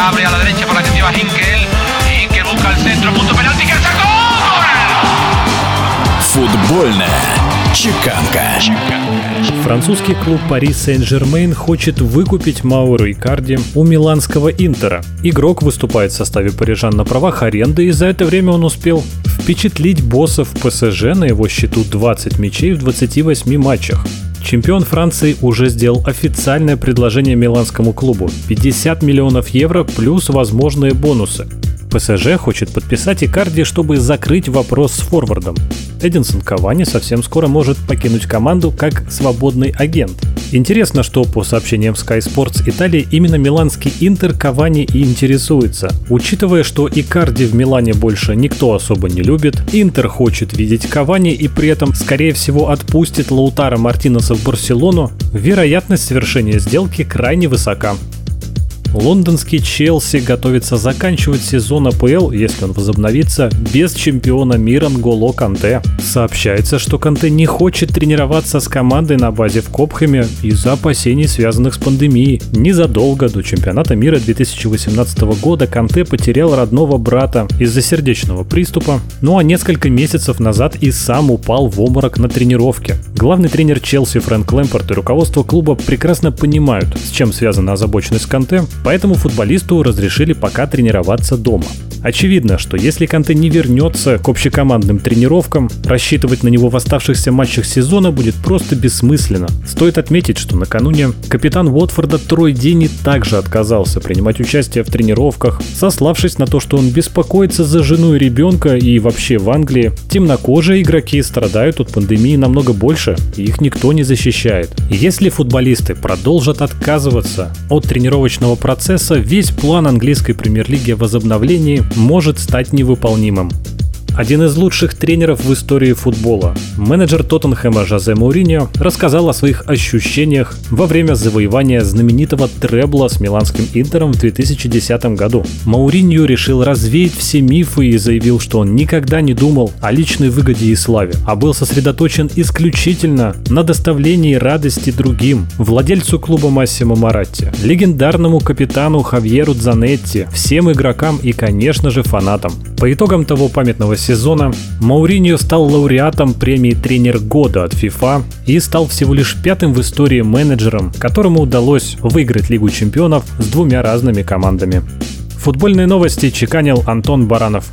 abre a la derecha por la que lleva Hinkel. Hinkel busca el centro, punto penalti que sacó. Футбольная чеканка. Французский клуб Пари Сен-Жермейн хочет выкупить Мауру Икарди у миланского Интера. Игрок выступает в составе парижан на правах аренды, и за это время он успел впечатлить боссов ПСЖ на его счету 20 мячей в 28 матчах. Чемпион Франции уже сделал официальное предложение миланскому клубу – 50 миллионов евро плюс возможные бонусы. ПСЖ хочет подписать Икарди, чтобы закрыть вопрос с форвардом. Эдинсон Кавани совсем скоро может покинуть команду как свободный агент. Интересно, что по сообщениям Sky Sports Италии именно миланский Интер Кавани и интересуется. Учитывая, что Икарди в Милане больше никто особо не любит, Интер хочет видеть Кавани и при этом, скорее всего, отпустит Лаутара Мартинеса в Барселону, вероятность совершения сделки крайне высока. Лондонский Челси готовится заканчивать сезон АПЛ, если он возобновится, без чемпиона мира Нголо Канте. Сообщается, что Канте не хочет тренироваться с командой на базе в Копхеме из-за опасений, связанных с пандемией. Незадолго до чемпионата мира 2018 года Канте потерял родного брата из-за сердечного приступа, ну а несколько месяцев назад и сам упал в обморок на тренировке. Главный тренер Челси Фрэнк Лэмпорт и руководство клуба прекрасно понимают, с чем связана озабоченность Канте, Поэтому футболисту разрешили пока тренироваться дома. Очевидно, что если Канте не вернется к общекомандным тренировкам, рассчитывать на него в оставшихся матчах сезона будет просто бессмысленно. Стоит отметить, что накануне капитан Уотфорда Трой Дини также отказался принимать участие в тренировках, сославшись на то, что он беспокоится за жену и ребенка и вообще в Англии. Темнокожие игроки страдают от пандемии намного больше, и их никто не защищает. Если футболисты продолжат отказываться от тренировочного процесса, весь план английской премьер-лиги о возобновлении может стать невыполнимым. Один из лучших тренеров в истории футбола, менеджер Тоттенхэма Жозе Мауриньо, рассказал о своих ощущениях во время завоевания знаменитого требла с миланским Интером в 2010 году. Мауриньо решил развеять все мифы и заявил, что он никогда не думал о личной выгоде и славе, а был сосредоточен исключительно на доставлении радости другим, владельцу клуба Массимо Маратти, легендарному капитану Хавьеру Дзанетти, всем игрокам и, конечно же, фанатам. По итогам того памятного сезона Мауриньо стал лауреатом премии «Тренер года» от FIFA и стал всего лишь пятым в истории менеджером, которому удалось выиграть Лигу чемпионов с двумя разными командами. Футбольные новости чеканил Антон Баранов.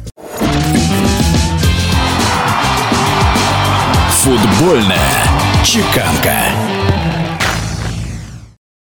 Футбольная чеканка.